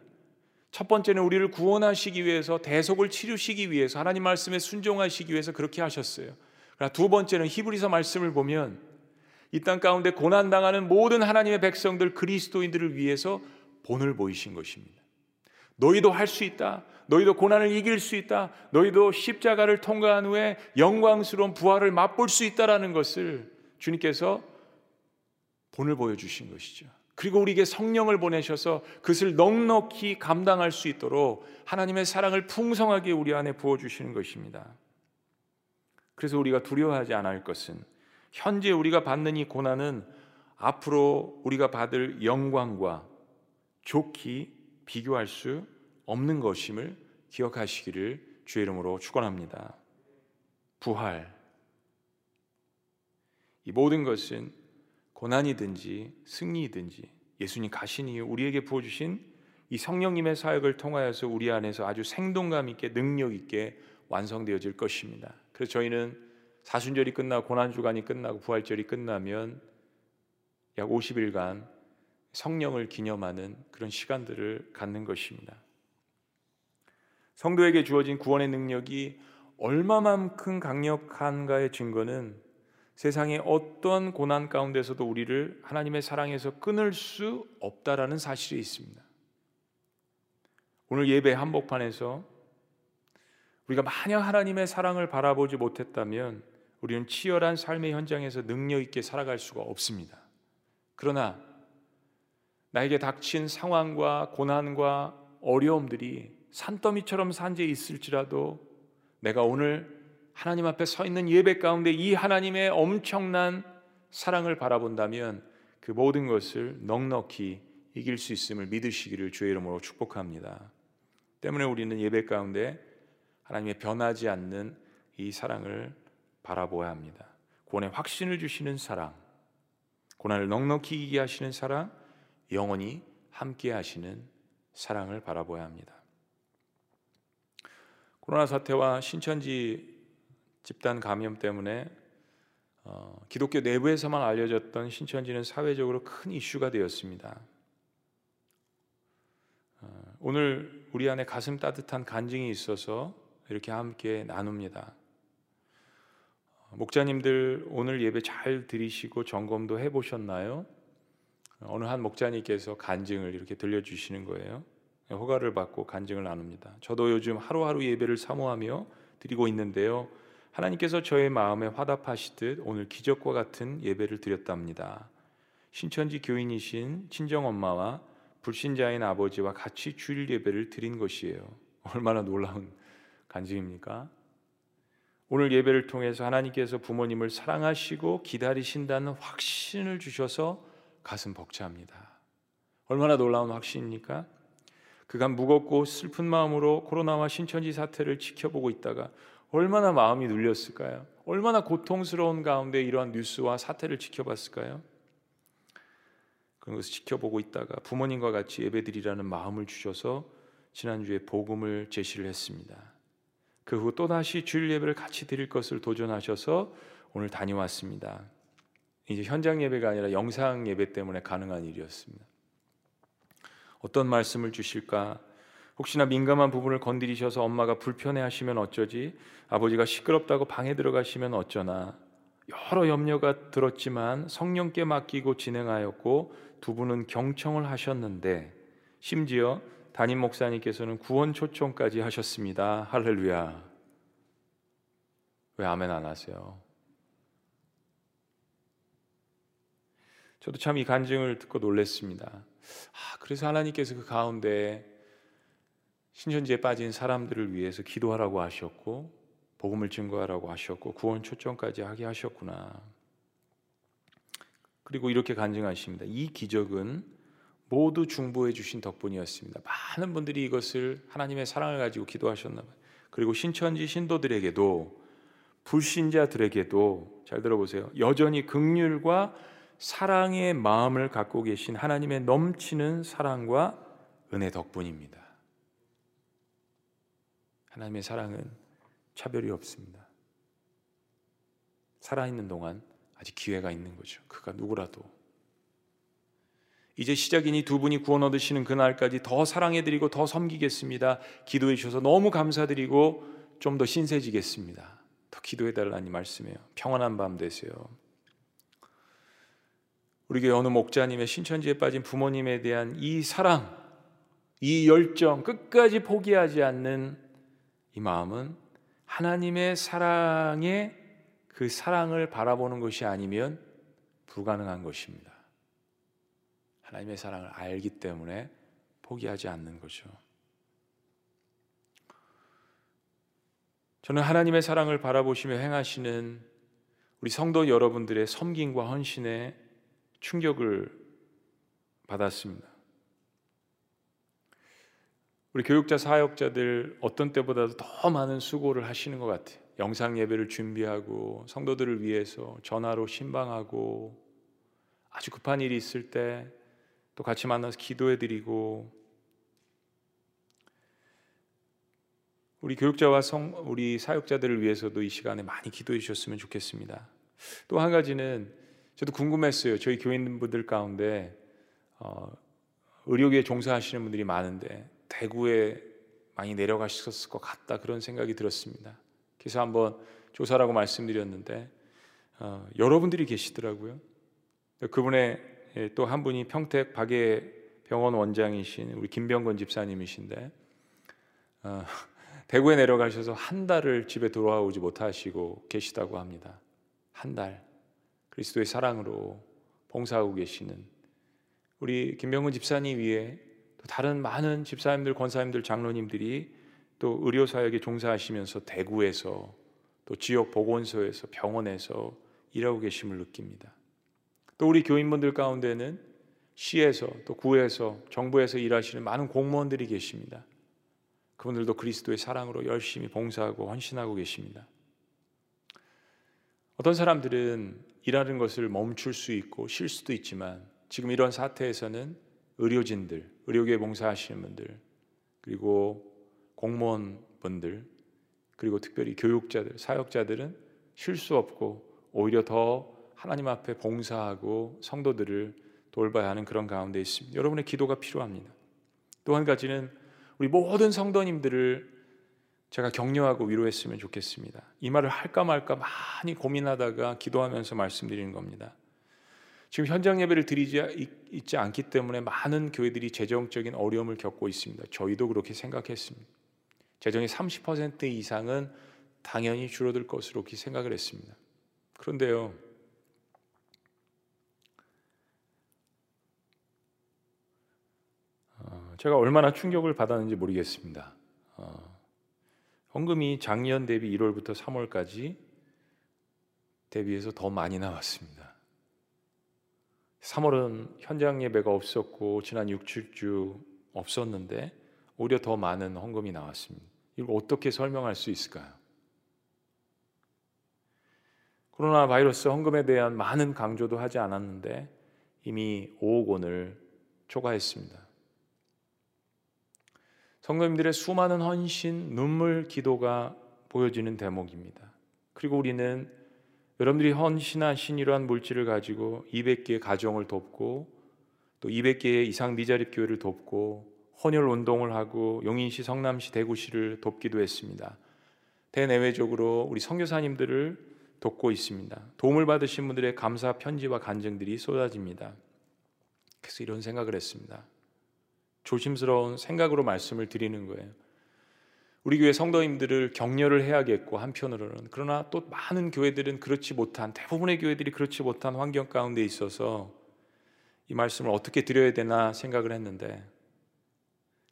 첫 번째는 우리를 구원하시기 위해서 대속을 치르시기 위해서 하나님 말씀에 순종하시기 위해서 그렇게 하셨어요. 그러나 두 번째는 히브리서 말씀을 보면 이 땅 가운데 고난 당하는 모든 하나님의 백성들 그리스도인들을 위해서 본을 보이신 것입니다. 너희도 할 수 있다. 너희도 고난을 이길 수 있다. 너희도 십자가를 통과한 후에 영광스러운 부활을 맛볼 수 있다라는 것을 주님께서 본을 보여주신 것이죠. 그리고 우리에게 성령을 보내셔서 그것을 넉넉히 감당할 수 있도록 하나님의 사랑을 풍성하게 우리 안에 부어주시는 것입니다. 그래서 우리가 두려워하지 않을 것은 현재 우리가 받는 이 고난은 앞으로 우리가 받을 영광과 좋기 비교할 수 없는 것임을 기억하시기를 주의 이름으로 축원합니다. 부활 이 모든 것은 고난이든지 승리이든지 예수님 가신이 우리에게 부어 주신 이 성령님의 사역을 통하여서 우리 안에서 아주 생동감 있게 능력 있게 완성되어질 것입니다. 그래서 저희는 사순절이 끝나고 고난 주간이 끝나고 부활절이 끝나면 약 50일간 성령을 기념하는 그런 시간들을 갖는 것입니다. 성도에게 주어진 구원의 능력이 얼마만큼 강력한가의 증거는 세상의 어떤 고난 가운데서도 우리를 하나님의 사랑에서 끊을 수 없다라는 사실이 있습니다. 오늘 예배 한복판에서 우리가 만약 하나님의 사랑을 바라보지 못했다면 우리는 치열한 삶의 현장에서 능력 있게 살아갈 수가 없습니다. 그러나 나에게 닥친 상황과 고난과 어려움들이 산더미처럼 산재 있을지라도 내가 오늘 하나님 앞에 서 있는 예배 가운데 이 하나님의 엄청난 사랑을 바라본다면 그 모든 것을 넉넉히 이길 수 있음을 믿으시기를 주의 이름으로 축복합니다. 때문에 우리는 예배 가운데 하나님의 변하지 않는 이 사랑을 바라보아야 합니다. 구원의 확신을 주시는 사랑, 고난을 넉넉히 이기게 하시는 사랑, 영원히 함께 하시는 사랑을 바라보아야 합니다. 코로나 사태와 신천지 집단 감염 때문에 어, 기독교 내부에서만 알려졌던 신천지는 사회적으로 큰 이슈가 되었습니다. 어, 오늘 우리 안에 가슴 따뜻한 간증이 있어서 이렇게 함께 나눕니다. 어, 목자님들 오늘 예배 잘 들으시고 점검도 해보셨나요? 어느 한 목자님께서 간증을 이렇게 들려주시는 거예요. 허가를 받고 간증을 나눕니다. 저도 요즘 하루하루 예배를 사모하며 드리고 있는데요. 하나님께서 저의 마음에 화답하시듯 오늘 기적과 같은 예배를 드렸답니다. 신천지 교인이신 친정 엄마와 불신자인 아버지와 같이 주일 예배를 드린 것이에요. 얼마나 놀라운 간증입니까? 오늘 예배를 통해서 하나님께서 부모님을 사랑하시고 기다리신다는 확신을 주셔서 가슴 벅차합니다. 얼마나 놀라운 확신입니까? 그간 무겁고 슬픈 마음으로 코로나와 신천지 사태를 지켜보고 있다가 얼마나 마음이 눌렸을까요? 얼마나 고통스러운 가운데 이러한 뉴스와 사태를 지켜봤을까요? 그런 것을 지켜보고 있다가 부모님과 같이 예배드리라는 마음을 주셔서 지난주에 복음을 제시를 했습니다. 그 후 또다시 주일 예배를 같이 드릴 것을 도전하셔서 오늘 다녀왔습니다. 이제 현장 예배가 아니라 영상 예배 때문에 가능한 일이었습니다. 어떤 말씀을 주실까? 혹시나 민감한 부분을 건드리셔서 엄마가 불편해 하시면 어쩌지? 아버지가 시끄럽다고 방에 들어가시면 어쩌나? 여러 염려가 들었지만 성령께 맡기고 진행하였고 두 분은 경청을 하셨는데 심지어 담임 목사님께서는 구원 초청까지 하셨습니다. 할렐루야. 왜 아멘 안 하세요? 저도 참 이 간증을 듣고 놀랐습니다. 아, 그래서 하나님께서 그 가운데 신천지에 빠진 사람들을 위해서 기도하라고 하셨고 복음을 증거하라고 하셨고 구원 초청까지 하게 하셨구나. 그리고 이렇게 간증하십니다. 이 기적은 모두 중보해 주신 덕분이었습니다. 많은 분들이 이것을 하나님의 사랑을 가지고 기도하셨나 봐요. 그리고 신천지 신도들에게도 불신자들에게도 잘 들어보세요. 여전히 극률과 사랑의 마음을 갖고 계신 하나님의 넘치는 사랑과 은혜 덕분입니다. 하나님의 사랑은 차별이 없습니다. 살아있는 동안 아직 기회가 있는 거죠. 그가 누구라도. 이제 시작이니 두 분이 구원 얻으시는 그날까지 더 사랑해드리고 더 섬기겠습니다. 기도해 주셔서 너무 감사드리고 좀 더 신세지겠습니다. 더 기도해달라니 말씀해요. 평안한 밤 되세요. 우리 교회 어느 목자님의 신천지에 빠진 부모님에 대한 이 사랑, 이 열정, 끝까지 포기하지 않는 이 마음은 하나님의 사랑에 그 사랑을 바라보는 것이 아니면 불가능한 것입니다. 하나님의 사랑을 알기 때문에 포기하지 않는 거죠. 저는 하나님의 사랑을 바라보시며 행하시는 우리 성도 여러분들의 섬김과 헌신에 충격을 받았습니다. 우리 교육자 사역자들 어떤 때보다도 더 많은 수고를 하시는 것 같아요. 영상 예배를 준비하고 성도들을 위해서 전화로 신방하고 아주 급한 일이 있을 때 또 같이 만나서 기도해 드리고 우리 교육자와 성 우리 사역자들을 위해서도 이 시간에 많이 기도해 주셨으면 좋겠습니다. 또 한 가지는 저도 궁금했어요. 저희 교인분들 가운데 어, 의료계에 종사하시는 분들이 많은데 대구에 많이 내려가셨을 것 같다 그런 생각이 들었습니다. 그래서 한번 조사라고 말씀드렸는데 어, 여러분들이 계시더라고요. 그분의 예, 또한 분이 평택 박예 병원 원장이신 우리 김병건 집사님이신데 어, 대구에 내려가셔서 한 달을 집에 돌아오지 못하시고 계시다고 합니다. 한 달 그리스도의 사랑으로 봉사하고 계시는 우리 김병건 집사님 위에 또 다른 많은 집사님들, 권사님들, 장로님들이 또 의료 사역에 종사하시면서 대구에서 또 지역 보건소에서 병원에서 일하고 계심을 느낍니다. 또 우리 교인분들 가운데는 시에서 또 구에서 정부에서 일하시는 많은 공무원들이 계십니다. 그분들도 그리스도의 사랑으로 열심히 봉사하고 헌신하고 계십니다. 어떤 사람들은 일하는 것을 멈출 수 있고 쉴 수도 있지만 지금 이런 사태에서는 의료진들, 의료계 봉사하시는 분들, 그리고 공무원분들, 그리고 특별히 교육자들, 사역자들은 쉴수 없고 오히려 더 하나님 앞에 봉사하고 성도들을 돌봐야 하는 그런 가운데 있습니다. 여러분의 기도가 필요합니다. 또 한 가지는 우리 모든 성도님들을 제가 격려하고 위로했으면 좋겠습니다. 이 말을 할까 말까 많이 고민하다가 기도하면서 말씀드리는 겁니다. 지금 현장 예배를 드리지 있지 않기 때문에 많은 교회들이 재정적인 어려움을 겪고 있습니다. 저희도 그렇게 생각했습니다. 재정의 30% 이상은 당연히 줄어들 것으로 생각을 했습니다. 그런데요, 어, 제가 얼마나 충격을 받았는지 모르겠습니다. 어, 헌금이 작년 대비 1월부터 3월까지 대비해서 더 많이 나왔습니다. 3월은 현장 예배가 없었고 지난 6, 7주 없었는데 오히려 더 많은 헌금이 나왔습니다. 이걸 어떻게 설명할 수 있을까요? 코로나 바이러스 헌금에 대한 많은 강조도 하지 않았는데 이미 5억 원을 초과했습니다. 성도님들의 수많은 헌신, 눈물, 기도가 보여지는 대목입니다. 그리고 우리는 여러분들이 헌신하신 이러한 물질을 가지고 200개의 가정을 돕고 또 200개의 이상 미자립 교회를 돕고 헌혈 운동을 하고 용인시, 성남시, 대구시를 돕기도 했습니다. 대내외적으로 우리 선교사님들을 돕고 있습니다. 도움을 받으신 분들의 감사 편지와 간증들이 쏟아집니다. 그래서 이런 생각을 했습니다. 조심스러운 생각으로 말씀을 드리는 거예요. 우리 교회 성도님들을 격려를 해야겠고 한편으로는 그러나 또 많은 교회들은 그렇지 못한 대부분의 교회들이 그렇지 못한 환경 가운데 있어서 이 말씀을 어떻게 드려야 되나 생각을 했는데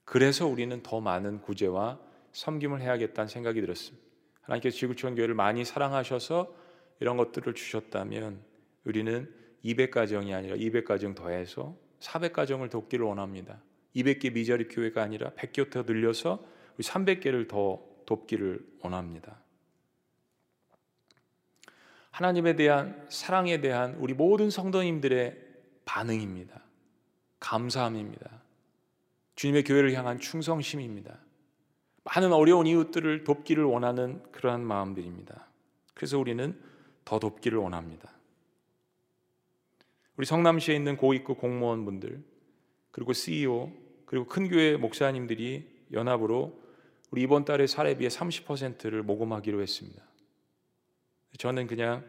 그래서 우리는 더 많은 구제와 섬김을 해야겠다는 생각이 들었습니다. 하나님께서 지구촌 교회를 많이 사랑하셔서 이런 것들을 주셨다면 우리는 200가정이 아니라 200가정 더해서 400가정을 돕기를 원합니다. 200개 미자립 교회가 아니라 100개 더 늘려서 300개를 더 돕기를 원합니다. 하나님에 대한 사랑에 대한 우리 모든 성도님들의 반응입니다. 감사함입니다. 주님의 교회를 향한 충성심입니다. 많은 어려운 이웃들을 돕기를 원하는 그러한 마음들입니다. 그래서 우리는 더 돕기를 원합니다. 우리 성남시에 있는 고위급 공무원분들 그리고 CEO 그리고 큰 교회 목사님들이 연합으로 우리 이번 달에 사례비의 30%를 모금하기로 했습니다. 저는 그냥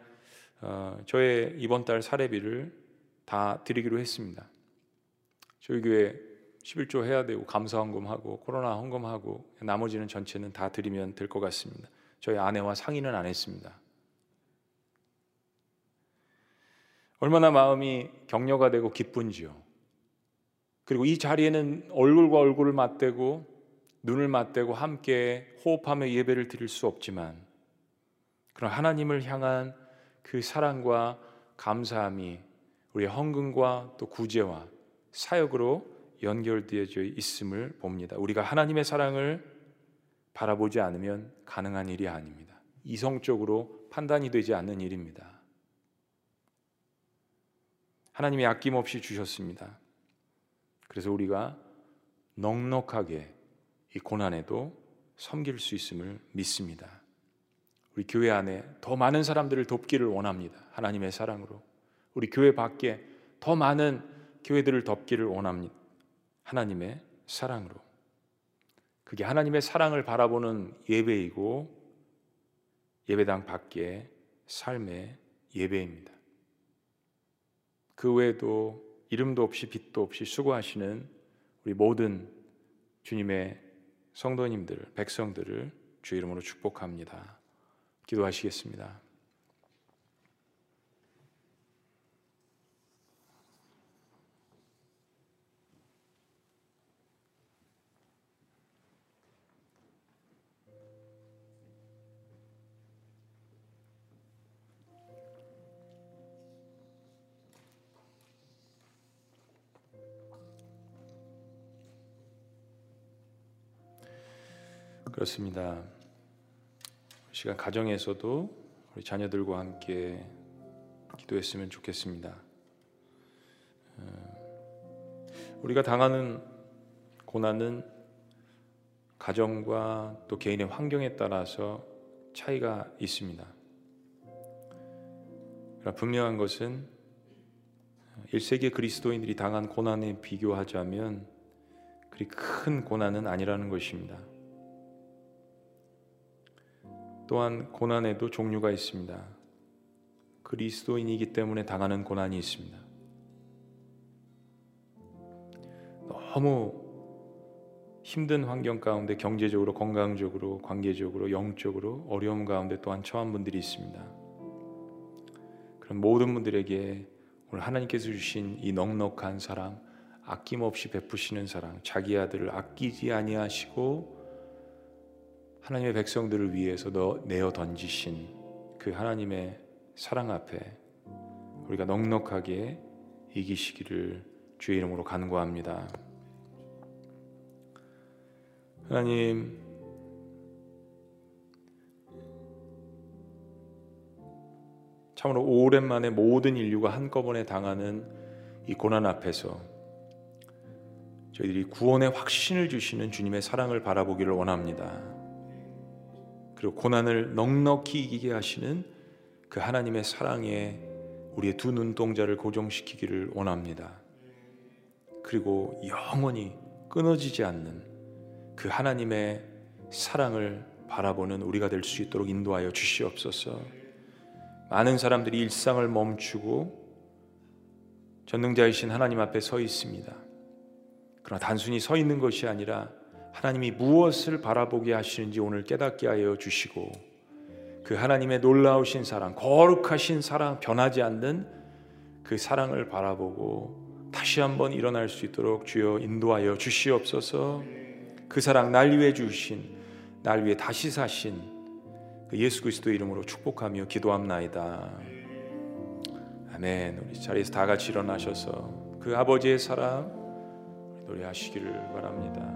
어, 저의 이번 달 사례비를 다 드리기로 했습니다. 저희 교회 11조 해야 되고 감사 헌금하고 코로나 헌금하고 나머지는 전체는 다 드리면 될 것 같습니다. 저희 아내와 상의는 안 했습니다. 얼마나 마음이 격려가 되고 기쁜지요. 그리고 이 자리에는 얼굴과 얼굴을 맞대고 눈을 맞대고 함께 호흡하며 예배를 드릴 수 없지만 그런 하나님을 향한 그 사랑과 감사함이 우리의 헌금과 또 구제와 사역으로 연결되어져 있음을 봅니다. 우리가 하나님의 사랑을 바라보지 않으면 가능한 일이 아닙니다. 이성적으로 판단이 되지 않는 일입니다. 하나님이 아낌없이 주셨습니다. 그래서 우리가 넉넉하게 이 고난에도 섬길 수 있음을 믿습니다. 우리 교회 안에 더 많은 사람들을 돕기를 원합니다. 하나님의 사랑으로. 우리 교회 밖에 더 많은 교회들을 돕기를 원합니다. 하나님의 사랑으로. 그게 하나님의 사랑을 바라보는 예배이고 예배당 밖에 삶의 예배입니다. 그 외에도 이름도 없이 빛도 없이 수고하시는 우리 모든 주님의 성도님들, 백성들을 주 이름으로 축복합니다. 기도하시겠습니다. 그렇습니다. 시간 가정에서도 우리 자녀들과 함께 기도했으면 좋겠습니다. 어, 우리가 당하는 고난은 가정과 또 개인의 환경에 따라서 차이가 있습니다. 분명한 것은 1세기 그리스도인들이 당한 고난에 비교하자면 그리 큰 고난은 아니라는 것입니다. 또한 고난에도 종류가 있습니다. 그리스도인이기 때문에 당하는 고난이 있습니다. 너무 힘든 환경 가운데 경제적으로, 건강적으로, 관계적으로, 영적으로 어려움 가운데 또한 처한 분들이 있습니다. 그런 모든 분들에게 오늘 하나님께서 주신 이 넉넉한 사랑, 아낌없이 베푸시는 사랑, 자기 아들을 아끼지 아니하시고 하나님의 백성들을 위해서 내어 던지신 그 하나님의 사랑 앞에 우리가 넉넉하게 이기시기를 주의 이름으로 간구합니다. 하나님 참으로 오랜만에 모든 인류가 한꺼번에 당하는 이 고난 앞에서 저희들이 구원의 확신을 주시는 주님의 사랑을 바라보기를 원합니다. 그리고 고난을 넉넉히 이기게 하시는 그 하나님의 사랑에 우리의 두 눈동자를 고정시키기를 원합니다. 그리고 영원히 끊어지지 않는 그 하나님의 사랑을 바라보는 우리가 될 수 있도록 인도하여 주시옵소서. 많은 사람들이 일상을 멈추고 전능자이신 하나님 앞에 서 있습니다. 그러나 단순히 서 있는 것이 아니라 하나님이 무엇을 바라보게 하시는지 오늘 깨닫게 하여 주시고 그 하나님의 놀라우신 사랑, 거룩하신 사랑, 변하지 않는 그 사랑을 바라보고 다시 한번 일어날 수 있도록 주여 인도하여 주시옵소서. 그 사랑 날 위해 주신, 날 위해 다시 사신 그 예수 그리스도 이름으로 축복하며 기도합나이다. 아멘. 우리 자리에서 다 같이 일어나셔서 그 아버지의 사랑 노래하시기를 바랍니다.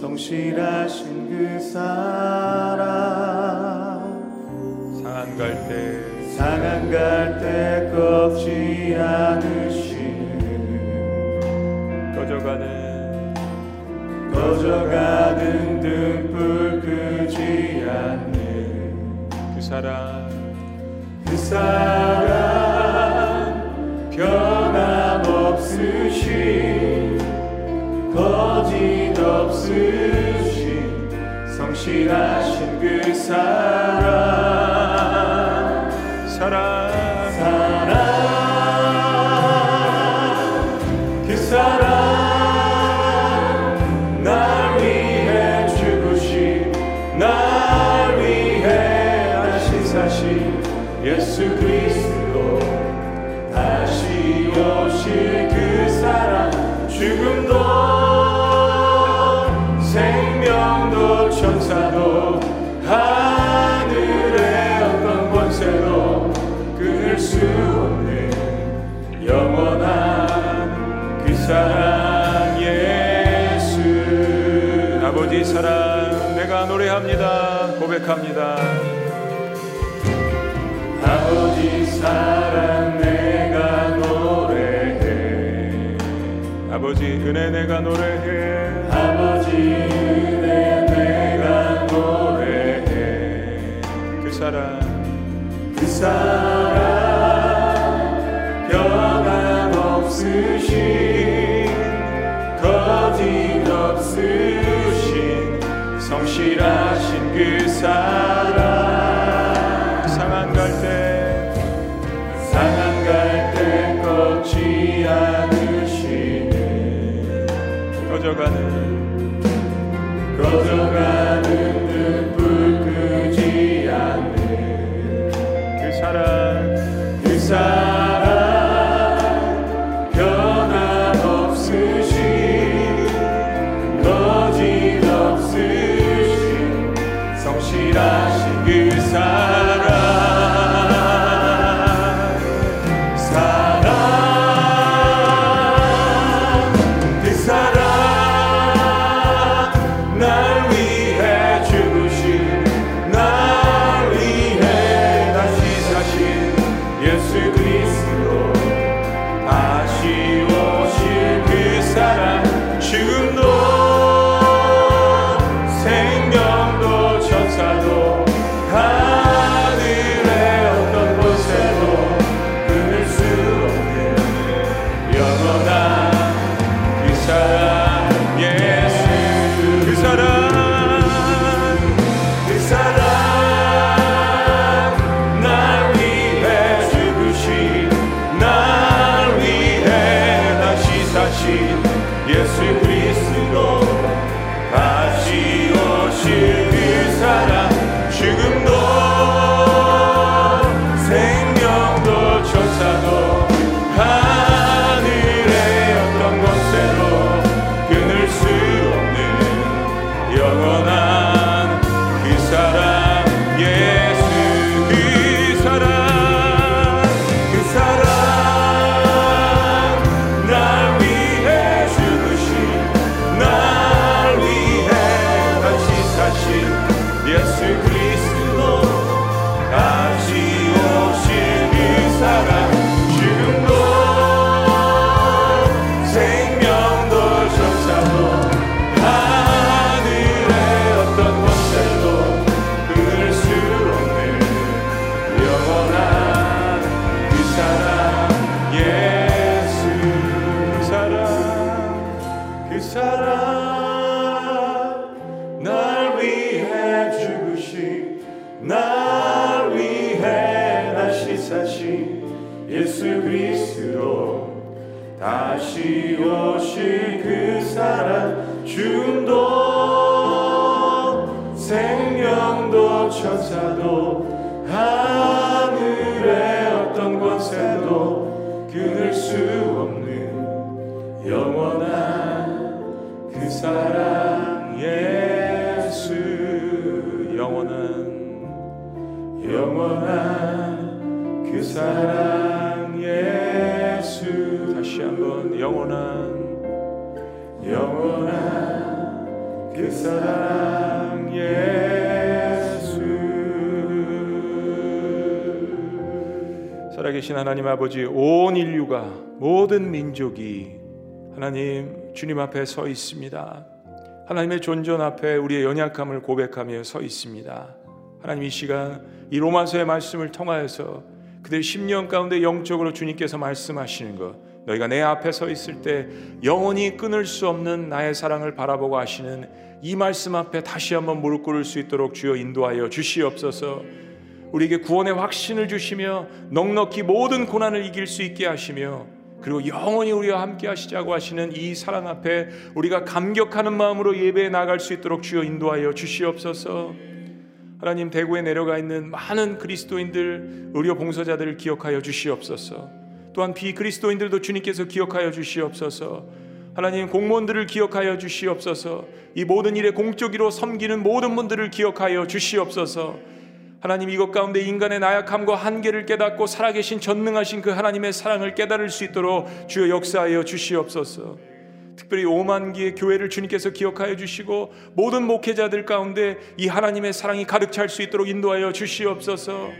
성실하신 그 사랑 상한 갈때 상한 갈때 꺾지 않으신 꺼져가는 꺼져가는 등불 끄지 않는 그 사랑 그 사랑 변함없으신 거짓 없으신 성실하신 그 사랑 사랑 사랑 예수. 아버지 사랑 내가 노래합니다. 고백합니다. 아버지 사랑 내가 노래해. 아버지 은혜 내가 노래해. 아버지 은혜 내가 노래해. 그 사랑. 그 사랑 영원한 그 사랑 예수 다시 한번 영원한 영원한 그 사랑 예수 살아계신 하나님 아버지 온 인류가 모든 민족이 하나님 주님 앞에 서 있습니다. 하나님의 존전 앞에 우리의 연약함을 고백하며 서 있습니다. 하나님 이 시간 이 로마서의 말씀을 통하여서 그들 10년 가운데 영적으로 주님께서 말씀하시는 것 너희가 내 앞에 서 있을 때 영원히 끊을 수 없는 나의 사랑을 바라보고 하시는 이 말씀 앞에 다시 한번 무릎 꿇을 수 있도록 주여 인도하여 주시옵소서 우리에게 구원의 확신을 주시며 넉넉히 모든 고난을 이길 수 있게 하시며 그리고 영원히 우리와 함께 하시자고 하시는 이 사랑 앞에 우리가 감격하는 마음으로 예배에 나갈 수 있도록 주여 인도하여 주시옵소서. 하나님 대구에 내려가 있는 많은 그리스도인들 의료 봉사자들을 기억하여 주시옵소서. 또한 비그리스도인들도 주님께서 기억하여 주시옵소서. 하나님 공무원들을 기억하여 주시옵소서. 이 모든 일에 공적으로 섬기는 모든 분들을 기억하여 주시옵소서. 하나님 이것 가운데 인간의 나약함과 한계를 깨닫고 살아계신 전능하신 그 하나님의 사랑을 깨달을 수 있도록 주여 역사하여 주시옵소서. 특별히 5만 기의 교회를 주님께서 기억하여 주시고 모든 목회자들 가운데 이 하나님의 사랑이 가득 찰 수 있도록 인도하여 주시옵소서.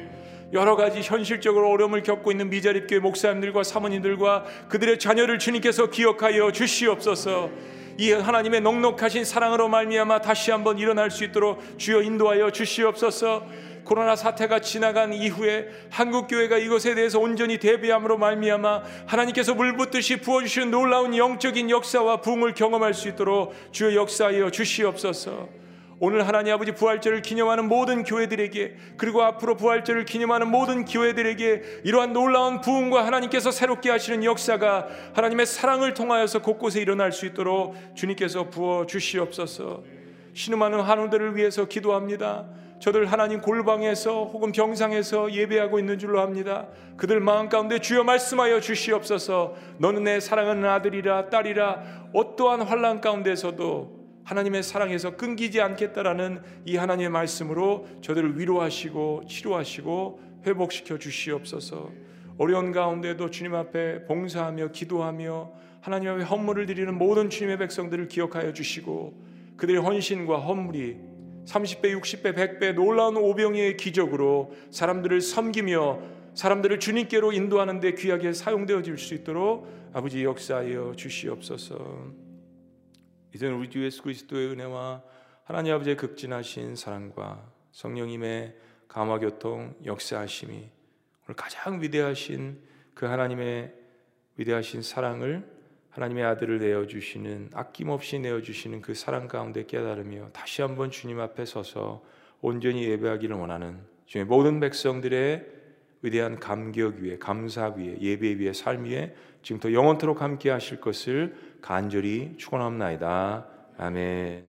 여러 가지 현실적으로 어려움을 겪고 있는 미자립교회 목사님들과 사모님들과 그들의 자녀를 주님께서 기억하여 주시옵소서. 이 하나님의 넉넉하신 사랑으로 말미암아 다시 한번 일어날 수 있도록 주여 인도하여 주시옵소서. 코로나 사태가 지나간 이후에 한국 교회가 이것에 대해서 온전히 대비함으로 말미암아 하나님께서 물붓듯이 부어주시는 놀라운 영적인 역사와 부흥을 경험할 수 있도록 주여 역사하여 주시옵소서. 오늘 하나님 아버지 부활절을 기념하는 모든 교회들에게 그리고 앞으로 부활절을 기념하는 모든 교회들에게 이러한 놀라운 부흥과 하나님께서 새롭게 하시는 역사가 하나님의 사랑을 통하여서 곳곳에 일어날 수 있도록 주님께서 부어 주시옵소서. 신음하는 한우들을 위해서 기도합니다. 저들 하나님 골방에서 혹은 병상에서 예배하고 있는 줄로 합니다. 그들 마음 가운데 주여 말씀하여 주시옵소서. 너는 내 사랑하는 아들이라 딸이라 어떠한 환란 가운데서도 하나님의 사랑에서 끊기지 않겠다라는 이 하나님의 말씀으로 저들을 위로하시고 치료하시고 회복시켜 주시옵소서. 어려운 가운데도 주님 앞에 봉사하며 기도하며 하나님 앞에 헌물을 드리는 모든 주님의 백성들을 기억하여 주시고 그들의 헌신과 헌물이 30배, 60배, 100배 놀라운 오병이의 기적으로 사람들을 섬기며 사람들을 주님께로 인도하는 데 귀하게 사용되어질 수 있도록 아버지 역사하여 주시옵소서. 이제는 우리 주 예수 그리스도의 은혜와 하나님 아버지의 극진하신 사랑과 성령님의 감화 교통 역사하심이 오늘 가장 위대하신 그 하나님의 위대하신 사랑을 하나님의 아들을 내어 주시는 아낌없이 내어 주시는 그 사랑 가운데 깨달으며 다시 한번 주님 앞에 서서 온전히 예배하기를 원하는 주의 모든 백성들의 위대한 감격 위에 감사 위에 예배 위에 삶 위에 지금부터 영원토록 함께 하실 것을 간절히 축원합나이다. 아멘.